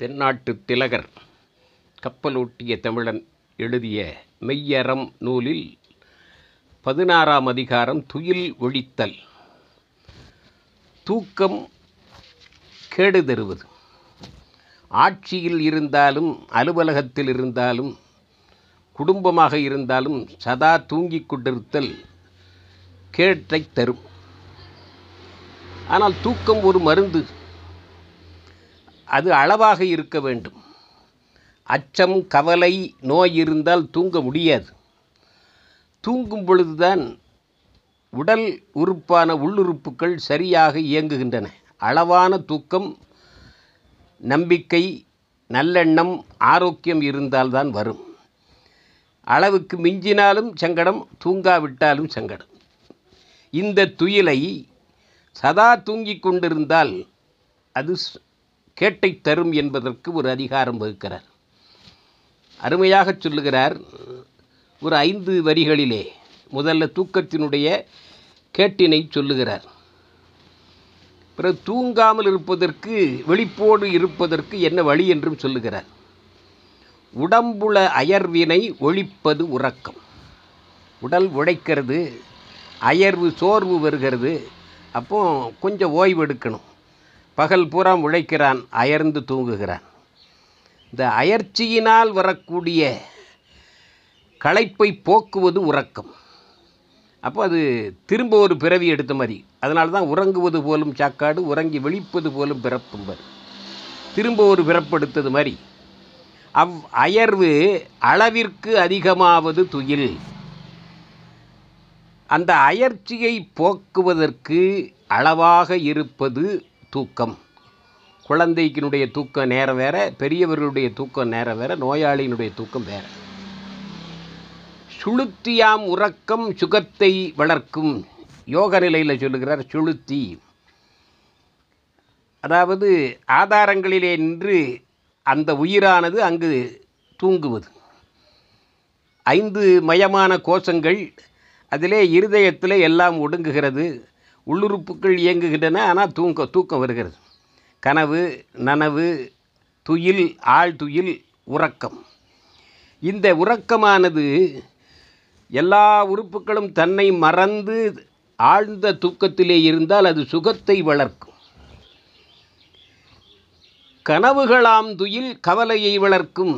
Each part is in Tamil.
தென்னாட்டு திலகர் கப்பலோட்டிய தமிழன் எழுதிய மெய்யறம் நூலில் பதினாறாம் அதிகாரம் துயில் ஒழித்தல். தூக்கம் கேடு தருவது. ஆட்சியில் இருந்தாலும் அலுவலகத்தில் இருந்தாலும் குடும்பமாக இருந்தாலும் சதா தூங்கிக் கொண்டிருத்தல் கேட்டை தரும். ஆனால் தூக்கம் ஒரு மருந்து. அது அளவாக இருக்க வேண்டும். அச்சம் கவலை நோய் இருந்தால் தூங்க முடியாது. தூங்கும் பொழுதுதான் உடல் உறுப்பான உள்ளுறுப்புகள் சரியாக இயங்குகின்றன. அளவான தூக்கம் நம்பிக்கை நல்லெண்ணம் ஆரோக்கியம் இருந்தால்தான் வரும். அளவுக்கு மிஞ்சினாலும் சங்கடம் தூங்காவிட்டாலும் சங்கடம். இந்த துயிலை சதா தூங்கிக் கொண்டிருந்தால் அது ஸ்- கேட்டை தரும் என்பதற்கு ஒரு அதிகாரம் வகுக்கிறார். அருமையாக சொல்லுகிறார் ஒரு ஐந்து வரிகளிலே முதல்ல தூக்கத்தினுடைய கேட்டினை சொல்லுகிறார். பிறகு தூங்காமல் இருப்பதற்கு வெளிப்போடு இருப்பதற்கு என்ன வழி என்றும் சொல்லுகிறார். உடம்புல அயர்வினை ஒழிப்பது உறக்கம். உடல் உழைக்கிறது அயர்வு சோர்வு வருகிறது அப்போ கொஞ்சம் ஓய்வு எடுக்கணும். பகல் பூரா உழைக்கிறான் அயர்ந்து தூங்குகிறான். இந்த அயர்ச்சியினால் வரக்கூடிய களைப்பை போக்குவது உறக்கம். அப்போ அது திரும்ப ஒரு பிறவி எடுத்த மாதிரி. அதனால தான் உறங்குவது போலும் சாக்காடு உறங்கி விழிப்பது போலும் பிறப்பும்பர் திரும்ப ஒரு பிறப்பெடுத்தது மாதிரி. அவ் அயர்வு அளவிற்கு அதிகமாவது துயில். அந்த அயர்ச்சியை போக்குவதற்கு அளவாக இருப்பது தூக்கம். குழந்தைக்கினுடைய தூக்கம் நேரம் வேற பெரியவர்களுடைய தூக்கம் நேரம் வேற நோயாளியினுடைய தூக்கம் வேற. சுளுத்தியாம் உறக்கம் சுகத்தை வளர்க்கும். யோக நிலையில் சொல்லுகிறார் சுளுத்தி. அதாவது ஆதாரங்களிலே நின்று அந்த உயிரானது அங்கு தூங்குவது. ஐந்து மயமான கோஷங்கள் அதிலே இருதயத்தில் எல்லாம் ஒடுங்குகிறது. உள்ளுறுப்புகள் இயங்குகின்றன ஆனால் தூங்க தூக்கம் வருகிறது. கனவு நனவு துயில் ஆழ்துயில் உறக்கம். இந்த உறக்கமானது எல்லா உறுப்புகளும் தன்னை மறந்து ஆழ்ந்த தூக்கத்திலே இருந்தால் அது சுகத்தை வளர்க்கும். கனவுகளாம் துயில் கவலையை வளர்க்கும்.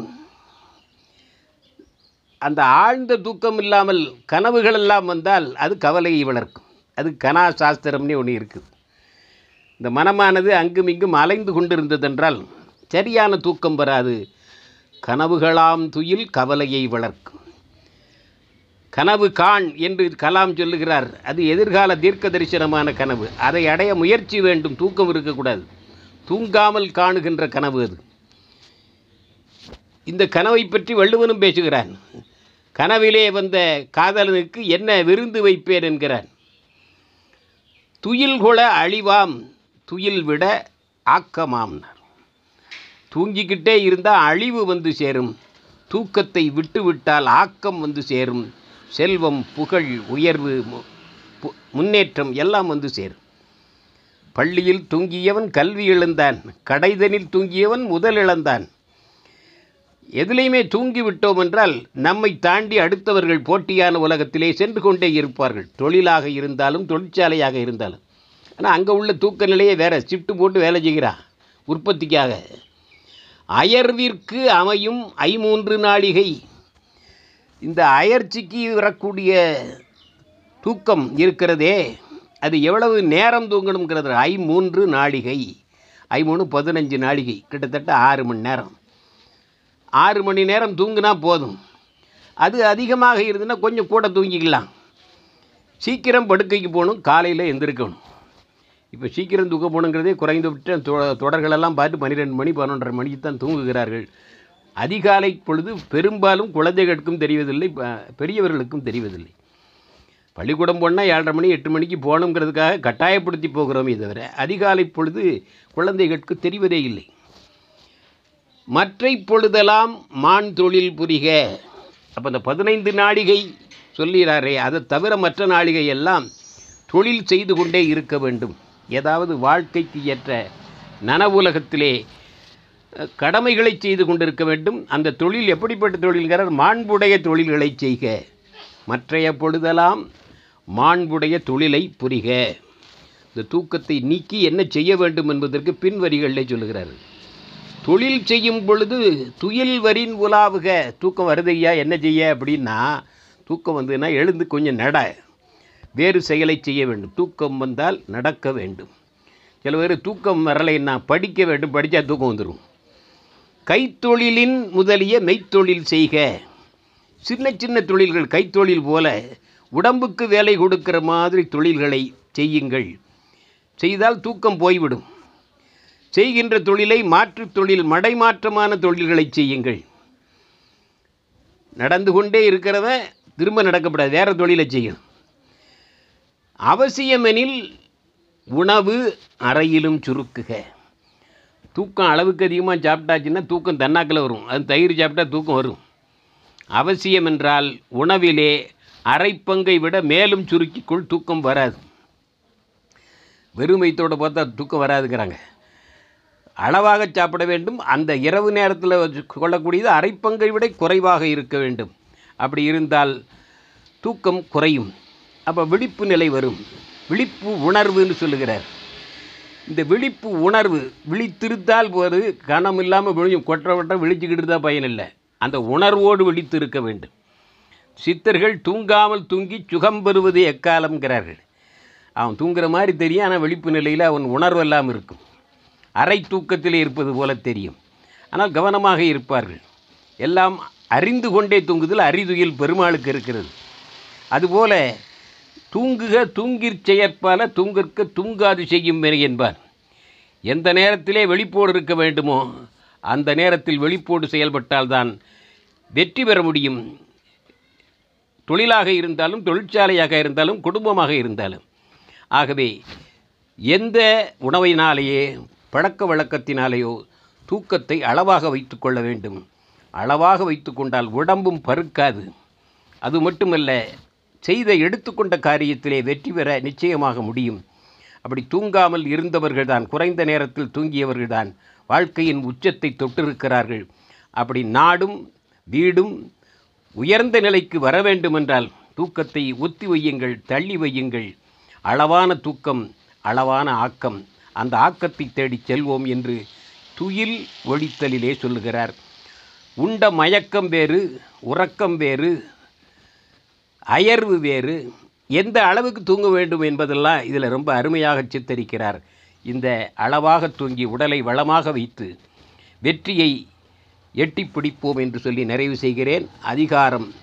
அந்த ஆழ்ந்த தூக்கம் இல்லாமல் கனவுகளெல்லாம் வந்தால் அது கவலையை வளர்க்கும். அது கனா சாஸ்திரம்னே ஒன்று இருக்குது. இந்த மனமானது அங்கும் இங்கும் அலைந்து கொண்டிருந்ததென்றால் சரியான தூக்கம் வராது. கனவுகளாம் துயில் கவலையை வளர்க்கும். கனவு காண் என்று கலாம் சொல்லுகிறார். அது எதிர்கால தீர்க்க தரிசனமான கனவு. அதை அடைய முயற்சி வேண்டும். தூக்கம் இருக்கக்கூடாது. தூங்காமல் காணுகின்ற கனவு அது. இந்த கனவை பற்றி வள்ளுவனும் பேசுகிறான். கனவிலே வந்த காதலனுக்கு என்ன விருந்து வைப்பேன் என்கிறான். துயில் அழிவாம் துயில் விட ஆக்கமாம்னார். தூங்கிக்கிட்டே இருந்தால் அழிவு வந்து சேரும் தூக்கத்தை விட்டுவிட்டால் ஆக்கம் வந்து சேரும் செல்வம் புகழ் உயர்வு மு- பு- முன்னேற்றம் எல்லாம் வந்து சேரும். பள்ளியில் தூங்கியவன் கல்வி இழந்தான் கடைதனில் தூங்கியவன் முதல் இழந்தான். எதிலையுமே தூங்கி விட்டோம் என்றால் நம்மை தாண்டி அடுத்தவர்கள் போட்டியான உலகத்திலே சென்று கொண்டே இருப்பார்கள். தொழிலாக இருந்தாலும் தொழிற்சாலையாக இருந்தாலும். ஆனால் அங்கே உள்ள தூக்க நிலையே வேறு ஷிஃப்ட் போட்டு வேலை செய்கிறான் உற்பத்திக்காக. அயர்விற்கு அமையும் ஐமூன்று நாளிகை இந்த அயர்ச்சிக்கு வரக்கூடிய தூக்கம் இருக்கிறதே. அது எவ்வளவு நேரம் தூங்கணுங்கிறது ஐ மூன்று நாளிகை ஐ மூணு பதினஞ்சு நாளிகை கிட்டத்தட்ட ஆறு மணி நேரம். ஆறு மணி நேரம் தூங்கினா போதும். அது அதிகமாக இருந்ததுன்னா கொஞ்சம் கூட தூங்கிக்கலாம். சீக்கிரம் படுக்கைக்கு போகணும் காலையில் எழுந்திருக்கணும் இப்போ சீக்கிரம் தூக்க போகணுங்கிறதே குறைந்துவிட்ட தொ- தொடர்களெல்லாம் பார்த்து பன்னிரெண்டு மணி பதினொன்றரை மணிக்கு தான் தூங்குகிறார்கள். அதிகாலை பொழுது பெரும்பாலும் குழந்தைகளுக்கும் தெரிவதில்லை ப- பெரியவர்களுக்கும் தெரிவதில்லை. பள்ளிக்கூடம் போனால் ஏழரை மணி எட்டு மணிக்கு போகணுங்கிறதுக்காக கட்டாயப்படுத்தி போகிறோமே தவிர அதிகாலை பொழுது குழந்தைகளுக்கு தெரிவதே இல்லை. மற்றை பொழுதெல்லாம் மான் தொழில் புரிக. அப்போ இந்த பதினைந்து நாழிகை சொல்லிடாரே அதை தவிர மற்ற நாளிகை எல்லாம் தொழில் செய்து கொண்டே இருக்க வேண்டும். ஏதாவது வாழ்க்கைக்கு ஏற்ற நனவுலகத்திலே கடமைகளை செய்து கொண்டிருக்க வேண்டும். அந்த தொழில் எப்படிப்பட்ட தொழில்கிறார் மாண்புடைய தொழில்களை செய்க. மற்றைய பொழுதெல்லாம் மாண்புடைய தொழிலை புரிக. இந்த தூக்கத்தை நீக்கி என்ன செய்ய வேண்டும் என்பதற்கு பின்வரிகளில் சொல்கிறார்கள் தொழில் செய்யும் பொழுது துயில் வரின் உலாவுக தூக்கம் வருதையா என்ன செய்ய அப்படின்னா தூக்கம் வந்ததுன்னா எழுந்து கொஞ்சம் நட. வேறு செயலை செய்ய வேண்டும். தூக்கம் வந்தால் நடக்க வேண்டும். சில பேர் தூக்கம் வரலைன்னா படிக்க வேண்டும். படித்தா தூக்கம் வந்துடும் கைத்தொழிலின் முதலிய மெய்த்தொழில் செய்க. சின்ன சின்ன தொழில்கள் கைத்தொழில் போல உடம்புக்கு வேலை கொடுக்கிற மாதிரி தொழில்களை செய்யுங்கள். செய்தால் தூக்கம் போய்விடும். செய்கின்ற தொழிலை மாற்று தொழில் மடைமாற்றமான தொழில்களை செய்யுங்கள். நடந்து கொண்டே இருக்கிறத திரும்ப நடக்கப்படாது வேறு தொழிலை செய்யும் அவசியமெனில் உணவு அறையிலும் சுருக்குக. தூக்கம் அளவுக்கு அதிகமாக சாப்பிட்டாச்சுன்னா தூக்கம் தன்னாக்கில் வரும். அது தயிர் சாப்பிட்டா தூக்கம் வரும். அவசியம் என்றால் உணவிலே அரைப்பங்கை விட மேலும் சுருக்கிக்குள் தூக்கம் வராது. வெறுமைத்தோடு பார்த்தா தூக்கம் வராதுங்கிறாங்க. அளவாக சாப்பிட வேண்டும். அந்த இரவு நேரத்தில் கொள்ளக்கூடியது அரைப்பங்கை விட குறைவாக இருக்க வேண்டும். அப்படி இருந்தால் தூக்கம் குறையும். அப்போ விழிப்பு நிலை வரும். விழிப்பு உணர்வுன்னு சொல்லுகிறார். இந்த விழிப்பு உணர்வு விழித்திருத்தால் போது கணம் இல்லாமல் விழியும் கொற்ற கொற்ற விழிச்சுக்கிட்டு தான் பயனில்லை அந்த உணர்வோடு விழித்து இருக்க வேண்டும். சித்தர்கள் தூங்காமல் தூங்கி சுகம் பெறுவது எக்காலம்ங்கிறார்கள். அவன் தூங்குற மாதிரி தெரியும் ஆனால் விழிப்பு நிலையில் அவன் உணர்வு இல்லாமல் இருக்கும். அரை தூக்கத்தில் இருப்பது போல தெரியும். ஆனால் கவனமாக இருப்பார்கள். எல்லாம் அறிந்து கொண்டே தூங்குதல் அறிதுயில் பெருமாளுக்கு இருக்கிறது. அதுபோல தூங்குக தூங்கிற் செயற்பால தூங்கிற்க தூங்காது செய்யும் வினை என்பார். எந்த நேரத்திலே வெளிப்போடு இருக்க வேண்டுமோ அந்த நேரத்தில் வெளிப்போடு செயல்பட்டால்தான் வெற்றி பெற முடியும். தொழிலாக இருந்தாலும் தொழிற்சாலையாக இருந்தாலும் குடும்பமாக இருந்தாலும். ஆகவே எந்த உணவினாலேயே பழக்க வழக்கத்தினாலேயோ தூக்கத்தை அளவாக வைத்துக்கொள்ள வேண்டும். அளவாக வைத்துக்கொண்டால் உடம்பும் பருக்காது. அது மட்டுமல்ல செய்த எடுத்துக்கொண்ட காரியத்திலே வெற்றி பெற நிச்சயமாக முடியும். அப்படி தூங்காமல் இருந்தவர்கள்தான் குறைந்த நேரத்தில் தூங்கியவர்கள்தான் வாழ்க்கையின் உச்சத்தை தொட்டிருக்கிறார்கள். அப்படி நாடும் வீடும் உயர்ந்த நிலைக்கு வர வேண்டுமென்றால் தூக்கத்தை ஒத்தி வையுங்கள் தள்ளி வையுங்கள். அளவான தூக்கம் அளவான ஆக்கம். அந்த ஆக்கத்தை தேடிச் செல்வோம் என்று துயில் ஒழித்தலிலே சொல்லுகிறார். உண்ட மயக்கம் வேறு உறக்கம் வேறு அயர்வு வேறு. எந்த அளவுக்கு தூங்க வேண்டும் என்பதெல்லாம் இதில் ரொம்ப அருமையாக சித்தரிக்கிறார். இந்த அளவாக தூங்கி உடலை வளமாக வைத்து வெற்றியை எட்டி பிடிப்போம் என்று சொல்லி நிறைவு செய்கிறேன். அதிகாரம்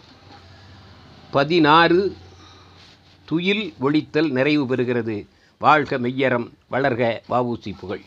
பதினாறு துயில் ஒழித்தல் நிறைவு பெறுகிறது. வாழ்க மெய்யறம் வளர்க வாவூசி புகழ்.